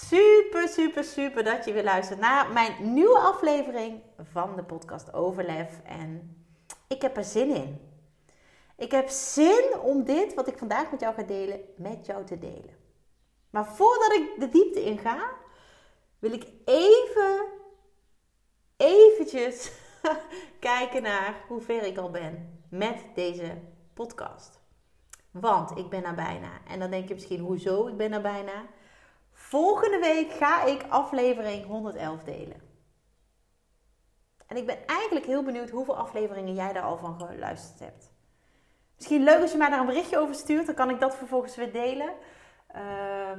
Super, super, super dat je weer luistert naar mijn nieuwe aflevering van de podcast Overlef. En ik heb er zin in. Ik heb zin om dit wat ik vandaag met jou ga delen, met jou te delen. Maar voordat ik de diepte in ga, wil ik even, eventjes kijken naar hoe ver ik al ben met deze podcast. Want ik ben er bijna. En dan denk je misschien, hoezo? Ik ben er bijna. Volgende week ga ik aflevering 111 delen. En ik ben eigenlijk heel benieuwd hoeveel afleveringen jij daar al van geluisterd hebt. Misschien leuk als je mij daar een berichtje over stuurt, dan kan ik dat vervolgens weer delen. Uh,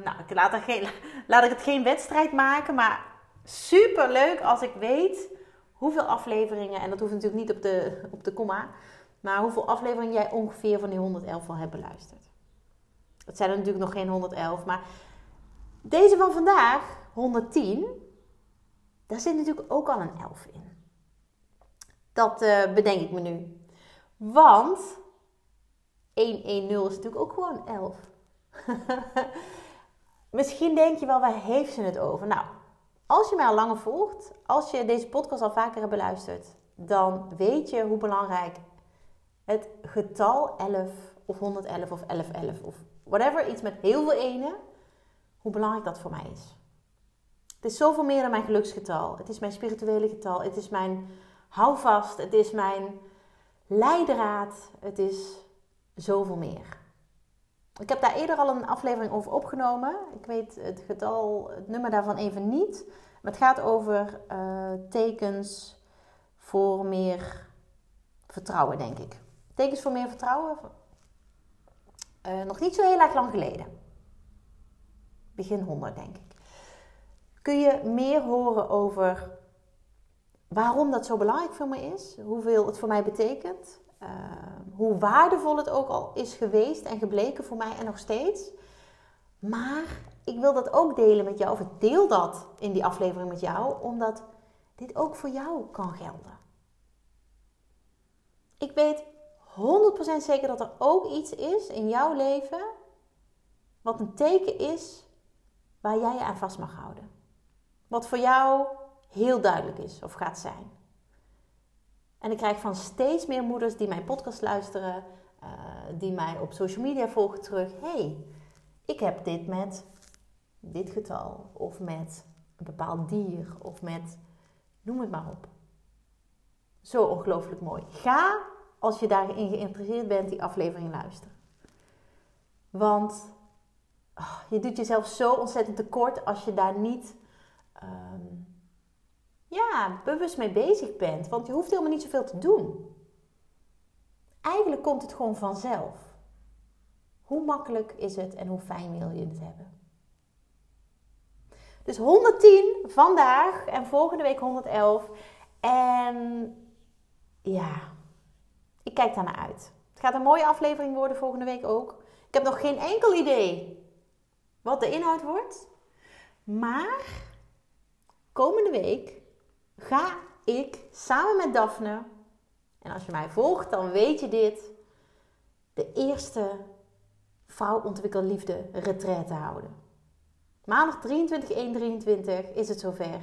nou, ik laat, geen, laat ik het geen wedstrijd maken, maar super leuk als ik weet hoeveel afleveringen, en dat hoeft natuurlijk niet op de, op de komma, maar hoeveel afleveringen jij ongeveer van die 111 al hebt beluisterd. Het zijn er natuurlijk nog geen 111, maar deze van vandaag, 110, daar zit natuurlijk ook al een 11 in. Dat uh, bedenk ik me nu. Want 110 is natuurlijk ook gewoon 11. Misschien denk je wel, waar heeft ze het over? Nou, als je mij al langer volgt, als je deze podcast al vaker hebt beluisterd, dan weet je hoe belangrijk het getal 11 of 111 of 1111 of whatever, iets met heel veel enen, hoe belangrijk dat voor mij is. Het is zoveel meer dan mijn geluksgetal. Het is mijn spirituele getal. Het is mijn houvast. Het is mijn leidraad. Het is zoveel meer. Ik heb daar eerder al een aflevering over opgenomen. Ik weet het getal, het nummer daarvan even niet. Maar het gaat over uh, tekens voor meer vertrouwen, denk ik. Tekens voor meer vertrouwen. Uh, nog niet zo heel erg lang geleden. Begin 100, denk ik. Kun je meer horen over waarom dat zo belangrijk voor me is? Hoeveel het voor mij betekent? Uh, hoe waardevol het ook al is geweest en gebleken voor mij en nog steeds. Maar ik wil dat ook delen met jou, of deel dat in die aflevering met jou, omdat dit ook voor jou kan gelden. Ik weet 100% zeker dat er ook iets is in jouw leven wat een teken is waar jij je aan vast mag houden. Wat voor jou heel duidelijk is of gaat zijn. En ik krijg van steeds meer moeders die mijn podcast luisteren, uh, die mij op social media volgen terug. hey, ik heb dit met dit getal, of met een bepaald dier, of met noem het maar op. Zo ongelooflijk mooi. Ga, als je daarin geïnteresseerd bent, die aflevering luisteren. Want oh, je doet jezelf zo ontzettend tekort als je daar niet um, ja, bewust mee bezig bent. Want je hoeft helemaal niet zoveel te doen. Eigenlijk komt het gewoon vanzelf. Hoe makkelijk is het en hoe fijn wil je het hebben? Dus 110 vandaag en volgende week 111. En ja, ik kijk daar naar uit. Het gaat een mooie aflevering worden volgende week ook. Ik heb nog geen enkel idee wat de inhoud wordt. Maar komende week ga ik samen met Daphne, en als je mij volgt, dan weet je dit, de eerste vrouw ontwikkel liefde retraite houden. Maandag 23 1 23 is het zover.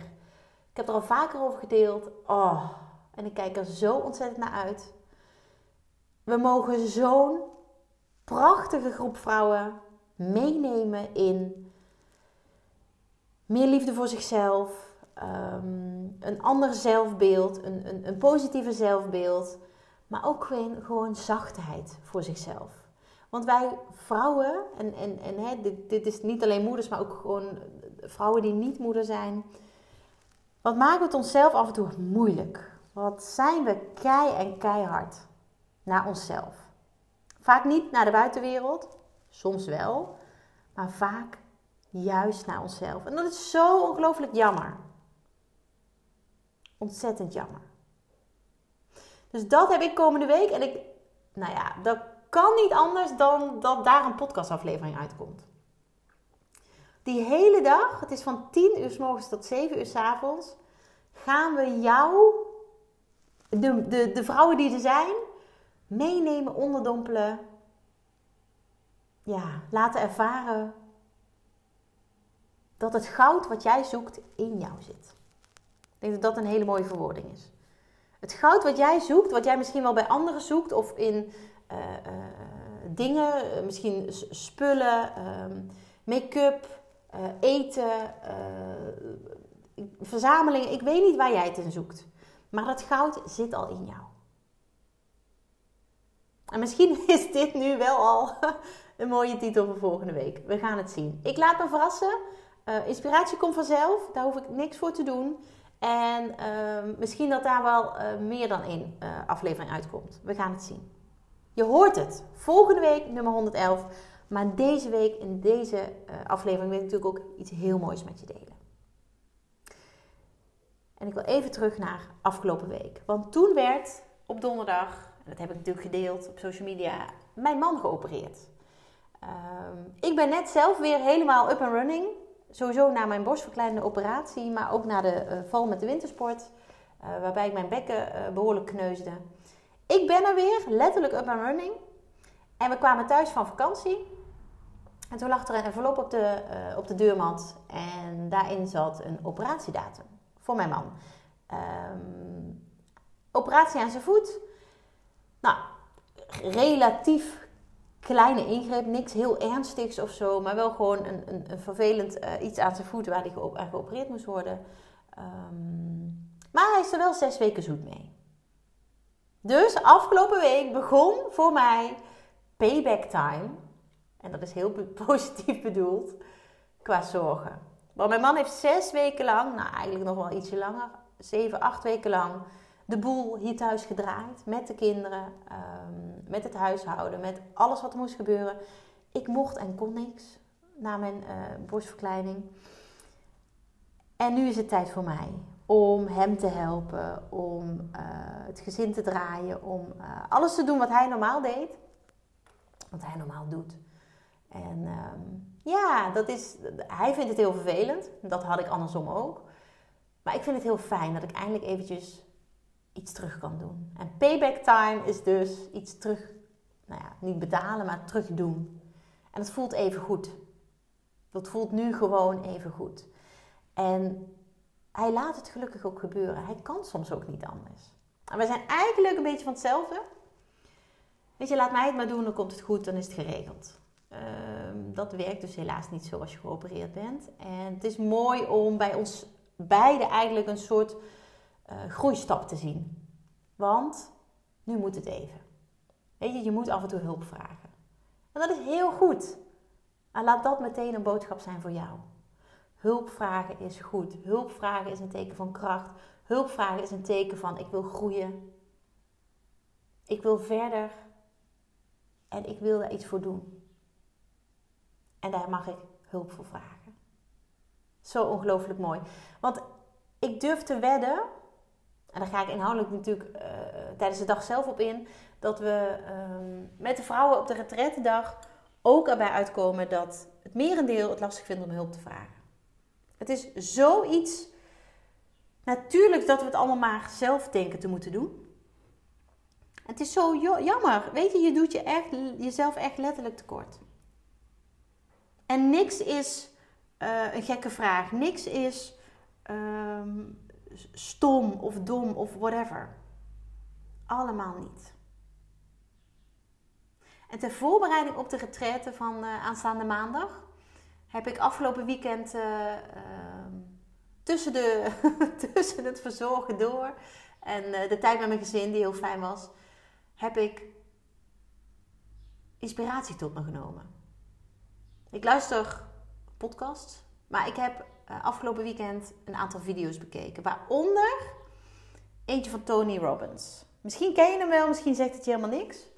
Ik heb er al vaker over gedeeld. Oh, en ik kijk er zo ontzettend naar uit. We mogen zo'n prachtige groep vrouwen meenemen in meer liefde voor zichzelf, Ehm, een ander zelfbeeld, een, een, een positieve zelfbeeld, maar ook gewoon, gewoon zachtheid voor zichzelf. Want wij vrouwen, en, en, en hè, dit, dit is niet alleen moeders, maar ook gewoon vrouwen die niet moeder zijn. Wat maken we het onszelf af en toe moeilijk? Wat zijn we kei en keihard naar onszelf? Vaak niet naar de buitenwereld, soms wel, maar vaak juist naar onszelf. En dat is zo ongelooflijk jammer. Ontzettend jammer. Dus dat heb ik komende week. En ik, nou ja, dat kan niet anders dan dat daar een podcastaflevering uitkomt. Die hele dag, het is van 10 uur s morgens tot 7 uur s avonds, gaan we jou, de, de, de vrouwen die er zijn, meenemen, onderdompelen. Ja, laten ervaren dat het goud wat jij zoekt in jou zit. Ik denk dat dat een hele mooie verwoording is. Het goud wat jij zoekt, wat jij misschien wel bij anderen zoekt, of in uh, uh, dingen, eh, misschien spullen, um, make-up, eten, verzamelingen. Ik weet niet waar jij het in zoekt. Maar dat goud zit al in jou. En misschien is dit nu wel al een mooie titel voor volgende week. We gaan het zien. Ik laat me verrassen. Uh, inspiratie komt vanzelf. Daar hoef ik niks voor te doen. En uh, misschien dat daar wel uh, meer dan één uh, aflevering uitkomt. We gaan het zien. Je hoort het. Volgende week nummer 111. Maar deze week in deze aflevering wil ik natuurlijk ook iets heel moois met je delen. En ik wil even terug naar afgelopen week. Want toen werd op donderdag, en dat heb ik natuurlijk gedeeld op social media, mijn man geopereerd. Um, ik ben net zelf weer helemaal up and running sowieso na mijn borstverkleinende operatie, maar ook na de uh, val met de wintersport, uh, waarbij ik mijn bekken uh, behoorlijk kneusde. Ik ben er weer, letterlijk up and running. En we kwamen thuis van vakantie. En toen lag er een envelop op de, op de deurmat. En daarin zat een operatiedatum voor mijn man. Um, operatie aan zijn voet. Nou, relatief kleine ingreep, niks heel ernstigs of zo, maar wel gewoon een, een, een vervelend uh, iets aan zijn voet waar hij geopereerd moest worden. Um, maar hij is er wel zes weken zoet mee. Dus afgelopen week begon voor mij payback time. En dat is heel positief bedoeld qua zorgen. Want mijn man heeft zes weken lang, nou eigenlijk nog wel ietsje langer, zeven, acht weken lang de boel hier thuis gedraaid. Met de kinderen, um, met het huishouden, met alles wat er moest gebeuren. Ik mocht en kon niks na mijn uh, borstverkleining. En nu is het tijd voor mij om hem te helpen, om uh, het gezin te draaien, om uh, alles te doen wat hij normaal deed. Wat hij normaal doet. En um, ja, dat is, hij vindt het heel vervelend. Dat had ik andersom ook. Maar ik vind het heel fijn dat ik eindelijk eventjes iets terug kan doen. En payback time is dus iets terug, nou ja, niet betalen, maar terug doen. En het voelt even goed. Dat voelt nu gewoon even goed. En hij laat het gelukkig ook gebeuren. Hij kan soms ook niet anders. En we zijn eigenlijk een beetje van hetzelfde. Weet je, laat mij het maar doen, dan komt het goed, dan is het geregeld. Um, dat werkt dus helaas niet zo als je geopereerd bent. En het is mooi om bij ons beiden eigenlijk een soort uh, groeistap te zien. Want nu moet het even. Weet je, je moet af en toe hulp vragen. En dat is heel goed. En laat dat meteen een boodschap zijn voor jou. Hulp vragen is goed. Hulp vragen is een teken van kracht. Hulp vragen is een teken van ik wil groeien. Ik wil verder. En ik wil daar iets voor doen. En daar mag ik hulp voor vragen. Zo ongelooflijk mooi. Want ik durf te wedden en daar ga ik inhoudelijk natuurlijk uh, tijdens de dag zelf op in. Dat we um, met de vrouwen op de retrettedag ook erbij uitkomen dat het merendeel het lastig vindt om hulp te vragen. Het is zoiets natuurlijk dat we het allemaal maar zelf denken te moeten doen. Het is zo jammer. Weet je, je doet je echt, jezelf echt letterlijk tekort. En niks is uh, een gekke vraag. Niks is um, stom of dom of whatever. Allemaal niet. En ter voorbereiding op de retraite van uh, aanstaande maandag heb ik afgelopen weekend uh, uh, tussen, de, tussen het verzorgen door en de tijd met mijn gezin, die heel fijn was, heb ik inspiratie tot me genomen. Ik luister podcasts, maar ik heb uh, afgelopen weekend een aantal video's bekeken. Waaronder eentje van Tony Robbins. Misschien ken je hem wel, misschien zegt het je helemaal niks.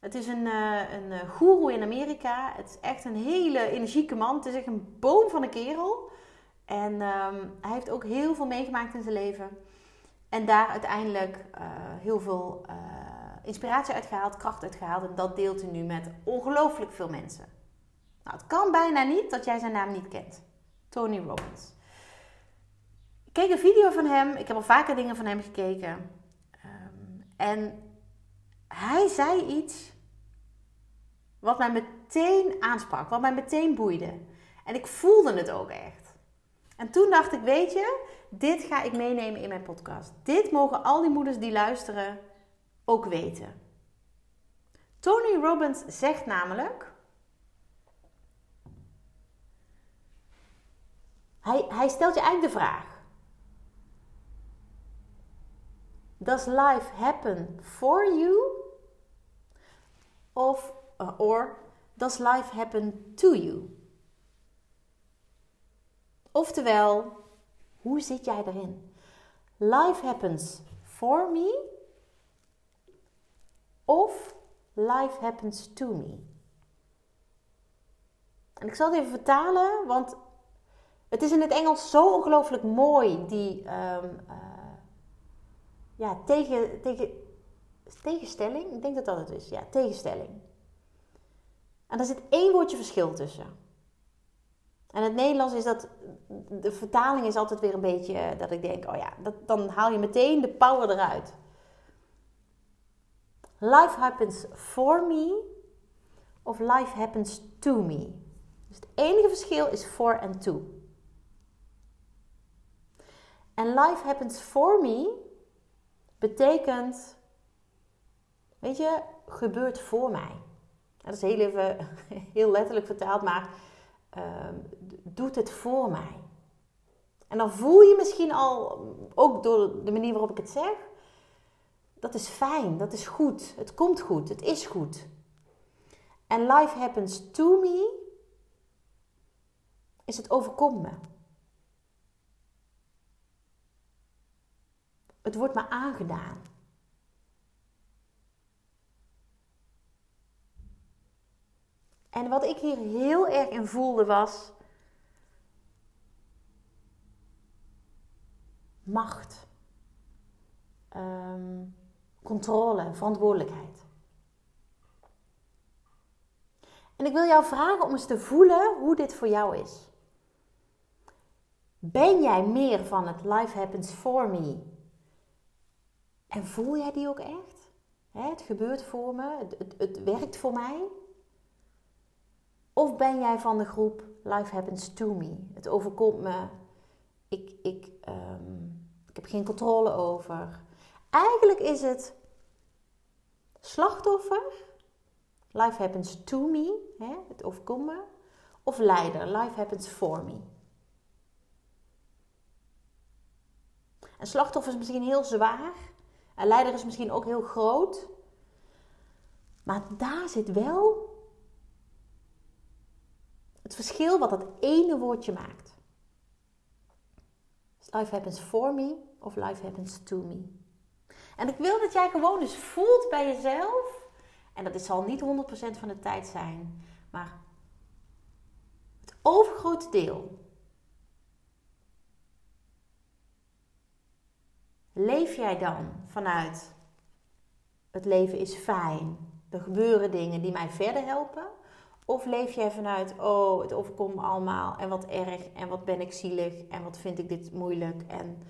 Het is een, uh, een uh, goeroe in Amerika. Het is echt een hele energieke man. Het is echt een boom van een kerel. En um, hij heeft ook heel veel meegemaakt in zijn leven. En daar uiteindelijk heel veel inspiratie uitgehaald, kracht uitgehaald. En dat deelt hij nu met ongelooflijk veel mensen. Nou, het kan bijna niet dat jij zijn naam niet kent. Tony Robbins. Ik keek een video van hem. Ik heb al vaker dingen van hem gekeken. Um, en hij zei iets wat mij meteen aansprak, wat mij meteen boeide. En ik voelde het ook echt. En toen dacht ik, weet je, dit ga ik meenemen in mijn podcast. Dit mogen al die moeders die luisteren ook weten. Tony Robbins zegt namelijk. Hij, hij stelt je eigenlijk de vraag: Does life happen for you? Of, uh, or does life happen to you? Oftewel, hoe zit jij erin? Life happens for me of life happens to me. En ik zal het even vertalen, want het is in het Engels zo ongelooflijk mooi, die um, uh, ja, tegen, tegen, tegenstelling. Ik denk dat dat het is, ja, tegenstelling. En er zit één woordje verschil tussen. En het Nederlands is dat, de vertaling is altijd weer een beetje dat ik denk, oh ja, dat, dan haal je meteen de power eruit. Life happens for me of life happens to me. Dus het enige verschil is for en to. En life happens for me betekent, weet je, gebeurt voor mij. Dat is heel even, heel letterlijk vertaald, maar uh, doet het voor mij. En dan voel je misschien al, ook door de manier waarop ik het zeg, dat is fijn, dat is goed, het komt goed, het is goed. En life happens to me is het overkomt me. Het wordt me aangedaan. En wat ik hier heel erg in voelde was macht. Um, controle, verantwoordelijkheid. En ik wil jou vragen om eens te voelen hoe dit voor jou is. Ben jij meer van het life happens for me? En voel jij die ook echt? het gebeurt voor me, het, het, werkt voor mij. Of ben jij van de groep life happens to me? Het overkomt me, ik, ik, um, ik heb geen controle over. Eigenlijk is het slachtoffer, life happens to me, hè, het overkomt me, of leider, life happens for me. En slachtoffer is misschien heel zwaar, en leider is misschien ook heel groot, maar daar zit wel het verschil wat dat ene woordje maakt. Life happens for me of life happens to me. En ik wil dat jij gewoon eens voelt bij jezelf. En dat zal niet 100% van de tijd zijn. Maar het overgrote deel. Leef jij dan vanuit het leven is fijn, er gebeuren dingen die mij verder helpen? Of leef jij vanuit, oh, het overkomt allemaal en wat erg en wat ben ik zielig en wat vind ik dit moeilijk en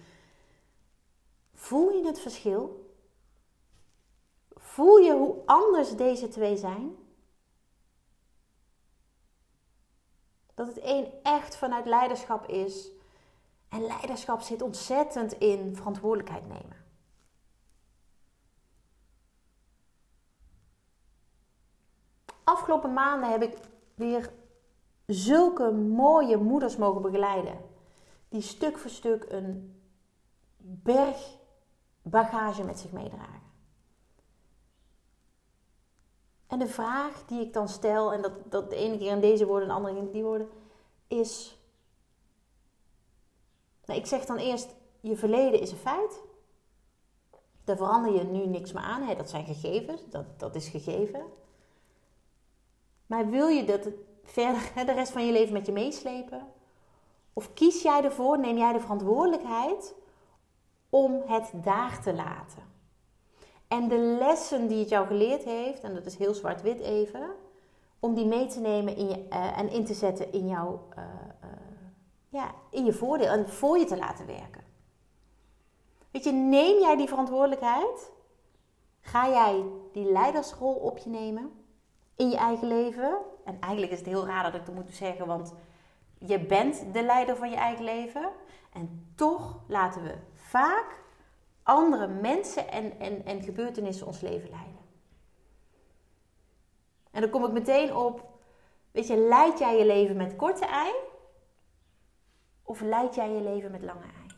Voel je het verschil? Voel je hoe anders deze twee zijn? Dat het een echt vanuit leiderschap is. En leiderschap zit ontzettend in verantwoordelijkheid nemen. Afgelopen maanden heb ik weer zulke mooie moeders mogen begeleiden. Die stuk voor stuk een berg bagage met zich meedragen. En de vraag die ik dan stel, en dat, dat de ene keer in deze woorden, de andere keer in die woorden, is. Nou, ik zeg dan eerst: je verleden is een feit. Daar verander je nu niks meer aan. Hè? Dat zijn gegevens, dat, dat is gegeven. Maar wil je dat verder de rest van je leven met je meeslepen? Of kies jij ervoor, neem jij de verantwoordelijkheid om het daar te laten? En de lessen die het jou geleerd heeft, en dat is heel zwart-wit even, om die mee te nemen in je, uh, en in te zetten in, jouw, uh, ja, in je voordeel en voor je te laten werken. Weet je, neem jij die verantwoordelijkheid? Ga jij die leidersrol op je nemen in je eigen leven? En eigenlijk is het heel raar dat ik dat moet zeggen, want je bent de leider van je eigen leven. En toch laten we vaak andere mensen en, en, en gebeurtenissen ons leven leiden. En dan kom ik meteen op, weet je, leid jij je leven met korte ei? Of leid jij je leven met lange ei?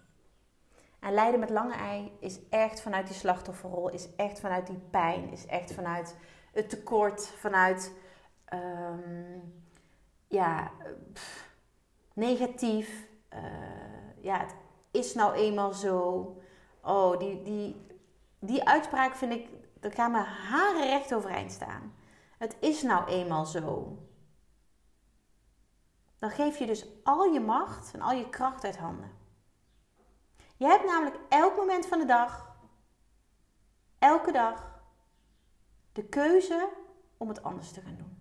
En leiden met lange ei is echt vanuit die slachtofferrol, is echt vanuit die pijn, is echt vanuit het tekort, vanuit um, ja, negatief. Uh, ja, het is nou eenmaal zo. Oh, die, die, die uitspraak vind ik, daar gaan mijn haren recht overeind staan. Het is nou eenmaal zo. Dan geef je dus al je macht en al je kracht uit handen. Je hebt namelijk elk moment van de dag, elke dag, de keuze om het anders te gaan doen.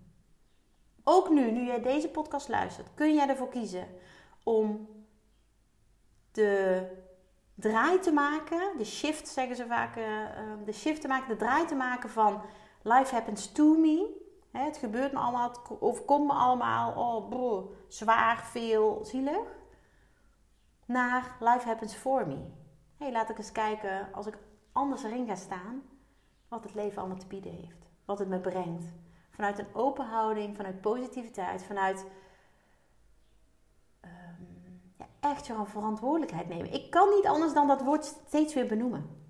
Ook nu, nu jij deze podcast luistert, kun jij ervoor kiezen om de draai te maken, de shift zeggen ze vaak, uh, de shift te maken, de draai te maken van life happens to me. Het gebeurt me allemaal, het overkomt me allemaal, oh bro, zwaar, veel, zielig. Naar life happens for me. hey, laat ik eens kijken, als ik anders erin ga staan, wat het leven allemaal te bieden heeft. Wat het me brengt. Vanuit een open houding, vanuit positiviteit, vanuit um, ja, echt jouw verantwoordelijkheid nemen. Ik kan niet anders dan dat woord steeds weer benoemen.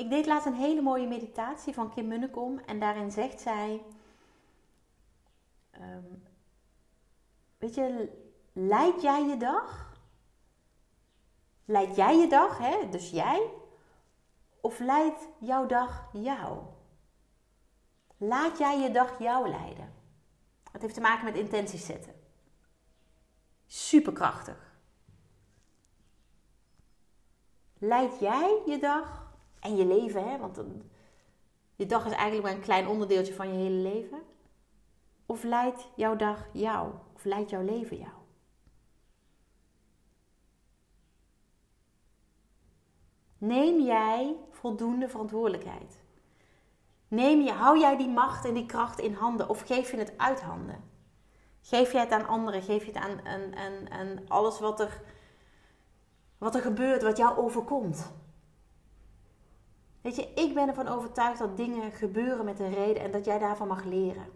Ik deed laatst een hele mooie meditatie van Kim Munnekom en daarin zegt zij: um, Weet je, leid jij je dag? Leid jij je dag, hè? dus jij? Of leidt jouw dag jou? Laat jij je dag jou leiden? Dat heeft te maken met intenties zetten. Superkrachtig. Leid jij je dag en je leven, hè? want je dag is eigenlijk maar een klein onderdeeltje van je hele leven. Of leidt jouw dag jou? Of leidt jouw leven jou? Neem jij voldoende verantwoordelijkheid? Neem je, hou jij die macht en die kracht in handen of geef je het uit handen? Geef je het aan anderen? Geef je het aan alles wat er, wat er gebeurt, wat jou overkomt? Weet je, ik ben ervan overtuigd dat dingen gebeuren met een reden en dat jij daarvan mag leren.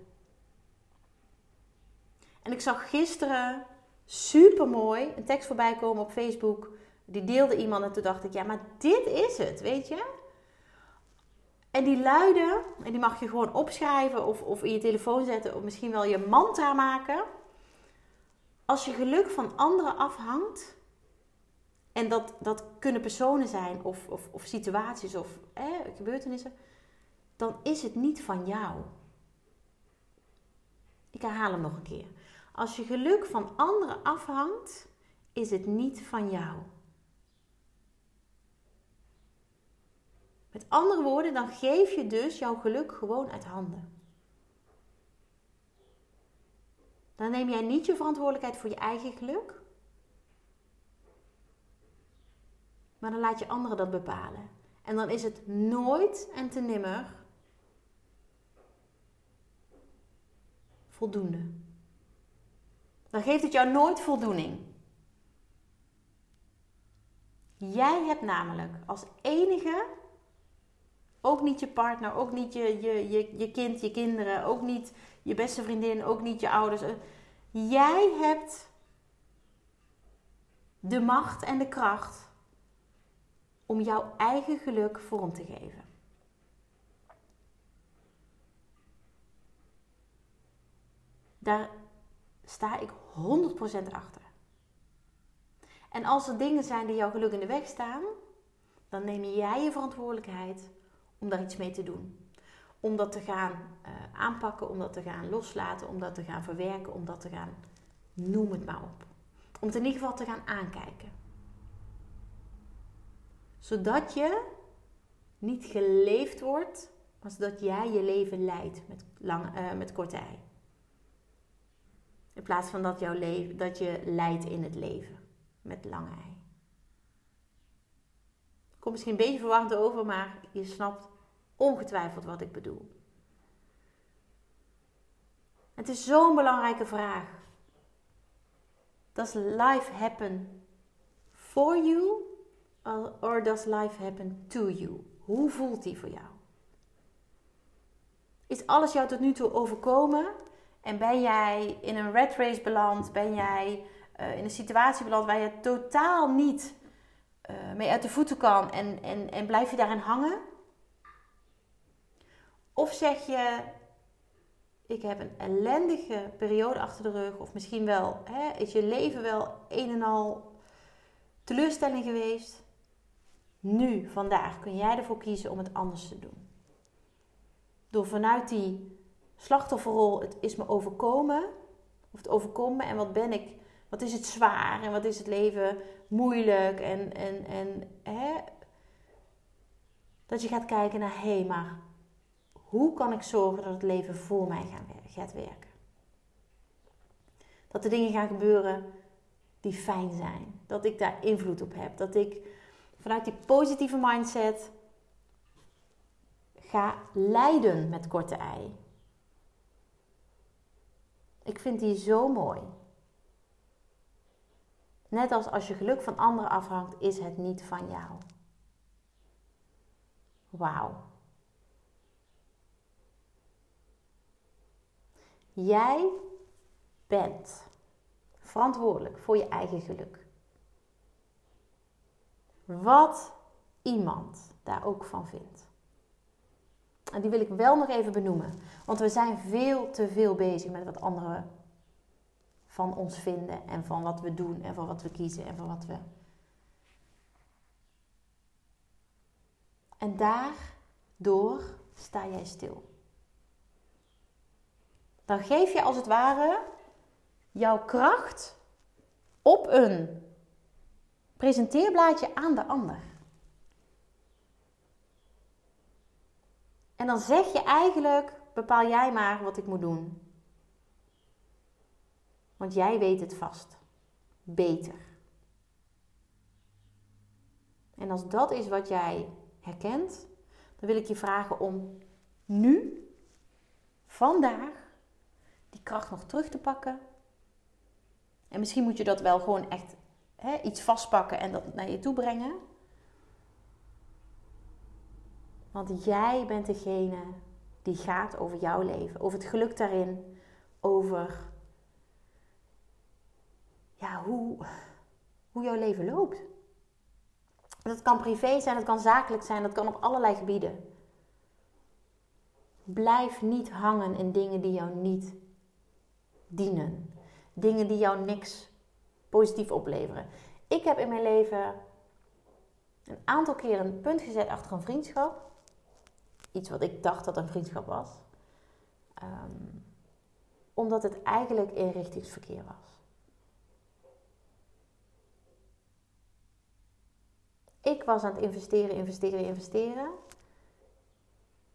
En ik zag gisteren super mooi een tekst voorbij komen op Facebook. Die deelde iemand en toen dacht ik, ja, maar dit is het, weet je? En die luiden, en die mag je gewoon opschrijven of, of in je telefoon zetten of misschien wel je mantra maken. Als je geluk van anderen afhangt, en dat, dat kunnen personen zijn of, of, of situaties of gebeurtenissen, dan is het niet van jou. Ik herhaal hem nog een keer. Als je geluk van anderen afhangt, is het niet van jou. Met andere woorden, dan geef je dus jouw geluk gewoon uit handen. Dan neem jij niet je verantwoordelijkheid voor je eigen geluk, maar dan laat je anderen dat bepalen. En dan is het nooit en te nimmer voldoende. Dan geeft het jou nooit voldoening. Jij hebt namelijk als enige ook niet je partner, ook niet je, je, je, je kind, je kinderen, ook niet je beste vriendin, ook niet je ouders. Jij hebt de macht en de kracht om jouw eigen geluk vorm te geven. Daar sta ik 100% achter. En als er dingen zijn die jouw geluk in de weg staan, dan neem jij je verantwoordelijkheid om daar iets mee te doen. om dat te gaan uh, aanpakken, om dat te gaan loslaten, om dat te gaan verwerken, om dat te gaan, noem het maar op. Om het in ieder geval te gaan aankijken. Zodat je niet geleefd wordt, maar zodat jij je leven leidt met, lang, uh, met korte ei. In plaats van dat, jouw leven, dat je leidt in het leven met lange ei. Komt misschien een beetje verwarrend over, maar je snapt ongetwijfeld wat ik bedoel. Het is zo'n belangrijke vraag. Does life happen for you or does life happen to you? Hoe voelt die voor jou? Is alles jou tot nu toe overkomen en ben jij in een red race beland? Ben jij uh, in een situatie beland waar je totaal niet uh, mee uit de voeten kan en, en, en blijf je daarin hangen? Of zeg je, ik heb een ellendige periode achter de rug, of misschien wel, hè, is je leven wel een en al teleurstelling geweest. Nu, vandaag, kun jij ervoor kiezen om het anders te doen. Door vanuit die slachtofferrol, het is me overkomen, of het overkomt me en wat ben ik, wat is het zwaar en wat is het leven moeilijk en, en, en hè, dat je gaat kijken naar, hé, hey, maar hoe kan ik zorgen dat het leven voor mij gaat werken? Dat er dingen gaan gebeuren die fijn zijn. Dat ik daar invloed op heb. Dat ik vanuit die positieve mindset ga leiden met korte ei. Ik vind die zo mooi. Net als als je geluk van anderen afhangt, is het niet van jou. Wauw. Jij bent verantwoordelijk voor je eigen geluk. Wat iemand daar ook van vindt. En die wil ik wel nog even benoemen. Want we zijn veel te veel bezig met wat anderen van ons vinden. En van wat we doen. En van wat we kiezen. En van wat we. En daardoor sta jij stil. Dan geef je als het ware jouw kracht op een presenteerblaadje aan de ander. En dan zeg je eigenlijk: bepaal jij maar wat ik moet doen. Want jij weet het vast. Beter. En als dat is wat jij herkent, dan wil ik je vragen om nu, vandaag, die kracht nog terug te pakken. En misschien moet je dat wel gewoon echt hè, iets vastpakken en dat naar je toe brengen. Want jij bent degene die gaat over jouw leven, over het geluk daarin, over ja, hoe, hoe jouw leven loopt. Dat kan privé zijn, dat kan zakelijk zijn, dat kan op allerlei gebieden. Blijf niet hangen in dingen die jou niet dienen. Dingen die jou niks positief opleveren. Ik heb in mijn leven een aantal keer een punt gezet achter een vriendschap. Iets wat ik dacht dat een vriendschap was. Ehm, omdat het eigenlijk inrichtingsverkeer was. Ik was aan het investeren, investeren, investeren.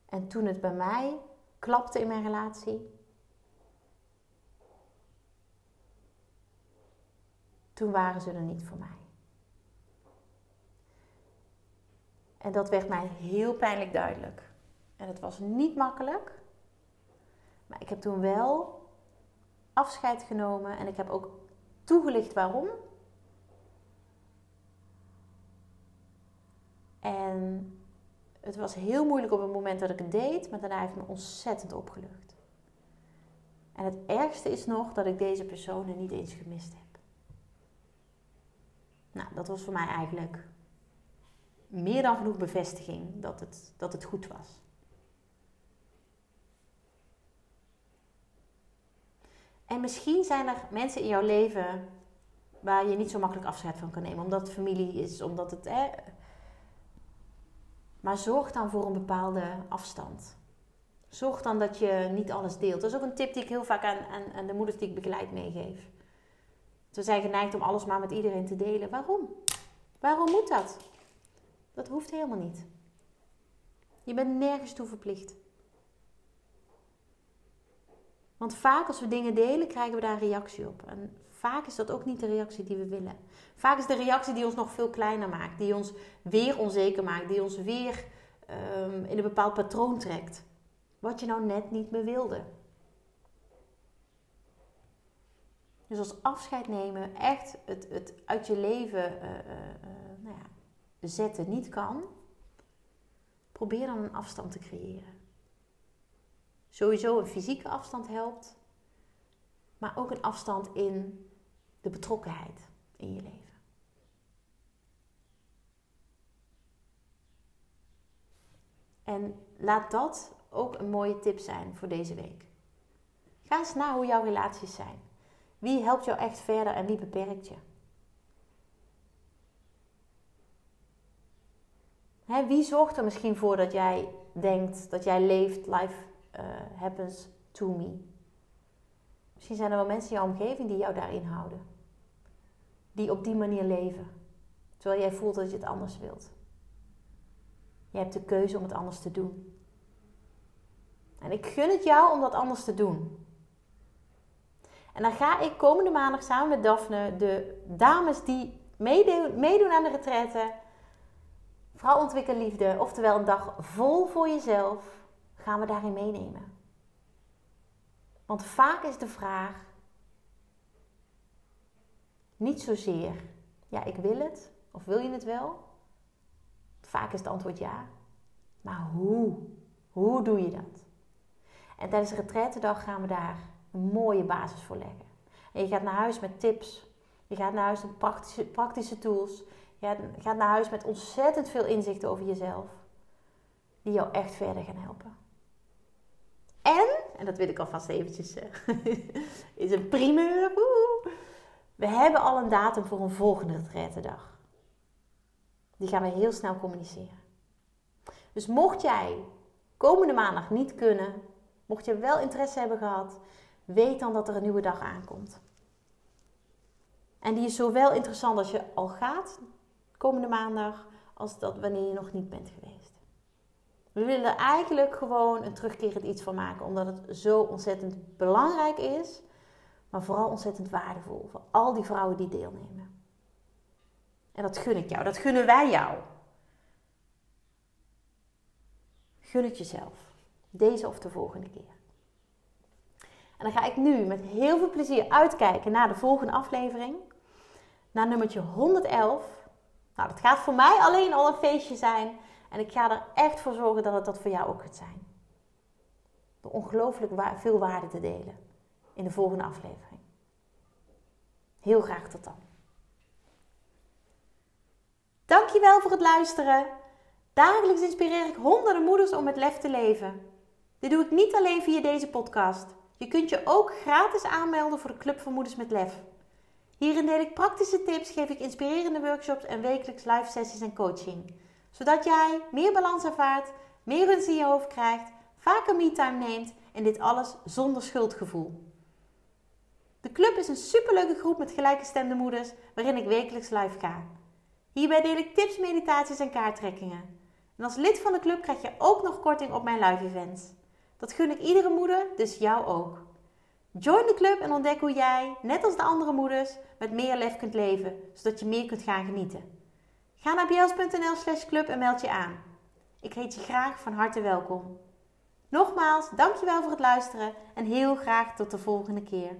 En toen het bij mij klapte in mijn relatie, toen waren ze er niet voor mij. En dat werd mij heel pijnlijk duidelijk. En het was niet makkelijk. Maar ik heb toen wel afscheid genomen en ik heb ook toegelicht waarom. En het was heel moeilijk op het moment dat ik het deed, maar daarna heeft me ontzettend opgelucht. En het ergste is nog dat ik deze personen niet eens gemist heb. Nou, dat was voor mij eigenlijk meer dan genoeg bevestiging dat het, dat het goed was. En misschien zijn er mensen in jouw leven waar je niet zo makkelijk afscheid van kan nemen, omdat het familie is, omdat het. Maar zorg dan voor een bepaalde afstand. Zorg dan dat je niet alles deelt. Dat is ook een tip die ik heel vaak aan, aan de moeders die ik begeleid meegeef. Ze zijn geneigd om alles maar met iedereen te delen. Waarom? Waarom moet dat? Dat hoeft helemaal niet. Je bent nergens toe verplicht. Want vaak als we dingen delen, krijgen we daar een reactie op. En vaak is dat ook niet de reactie die we willen. Vaak is de reactie die ons nog veel kleiner maakt, die ons weer onzeker maakt, die ons weer um, in een bepaald patroon trekt. Wat je nou net niet meer wilde. Dus als afscheid nemen echt het, het uit je leven uh, uh, nou ja, zetten niet kan, probeer dan een afstand te creëren. Sowieso een fysieke afstand helpt, maar ook een afstand in de betrokkenheid in je leven. En laat dat ook een mooie tip zijn voor deze week. Ga eens na hoe jouw relaties zijn. Wie helpt jou echt verder en wie beperkt je? wie zorgt er misschien voor dat jij denkt dat jij leeft, life uh, happens to me? Misschien zijn er wel mensen in jouw omgeving die jou daarin houden. Die op die manier leven. Terwijl jij voelt dat je het anders wilt. Je hebt de keuze om het anders te doen. En ik gun het jou om dat anders te doen. En dan ga ik komende maandag samen met Daphne de dames die meedoen, aan de retraite, vrouw ontwikkel liefde, oftewel een dag vol voor jezelf, gaan we daarin meenemen. Want vaak is de vraag niet zozeer, ja, ik wil het, of wil je het wel? Vaak is het antwoord ja. Maar hoe? Hoe doe je dat? En tijdens de retraitedag gaan we daar een mooie basis voor leggen. En je gaat naar huis met tips. Je gaat naar huis met praktische, praktische tools. Je gaat naar huis met ontzettend veel inzichten over jezelf. Die jou echt verder gaan helpen. En, en dat wil ik alvast eventjes, uh, is een primeur. We hebben al een datum voor een volgende retraitedag. Die gaan we heel snel communiceren. Dus mocht jij komende maandag niet kunnen, mocht je wel interesse hebben gehad, weet dan dat er een nieuwe dag aankomt. En die is zowel interessant als je al gaat komende maandag, als dat wanneer je nog niet bent geweest. We willen er eigenlijk gewoon een terugkerend iets van maken, omdat het zo ontzettend belangrijk is, maar vooral ontzettend waardevol voor al die vrouwen die deelnemen. En dat gun ik jou, dat gunnen wij jou. Gun het jezelf. Deze of de volgende keer. En dan ga ik nu met heel veel plezier uitkijken naar de volgende aflevering. Naar nummertje 111. Nou, dat gaat voor mij alleen al een feestje zijn. En ik ga er echt voor zorgen dat het dat voor jou ook gaat zijn. Door ongelooflijk veel waarde te delen in de volgende aflevering. Heel graag tot dan. Dankjewel voor het luisteren. Dagelijks inspireer ik honderden moeders om met lef te leven. Dit doe ik niet alleen via deze podcast. Je kunt je ook gratis aanmelden voor de Club van Moeders met Lef. Hierin deel ik praktische tips, geef ik inspirerende workshops en wekelijks live sessies en coaching. Zodat jij meer balans ervaart, meer rust in je hoofd krijgt, vaker me-time neemt en dit alles zonder schuldgevoel. De club is een superleuke groep met gelijkgestemde moeders waarin ik wekelijks live ga. Hierbij deel ik tips, meditaties en kaarttrekkingen. En als lid van de club krijg je ook nog korting op mijn live events. Dat gun ik iedere moeder, dus jou ook. Join de club en ontdek hoe jij, net als de andere moeders, met meer lef kunt leven, zodat je meer kunt gaan genieten. Ga naar bjels.nl slash club en meld je aan. Ik heet je graag van harte welkom. Nogmaals, dankjewel voor het luisteren en heel graag tot de volgende keer.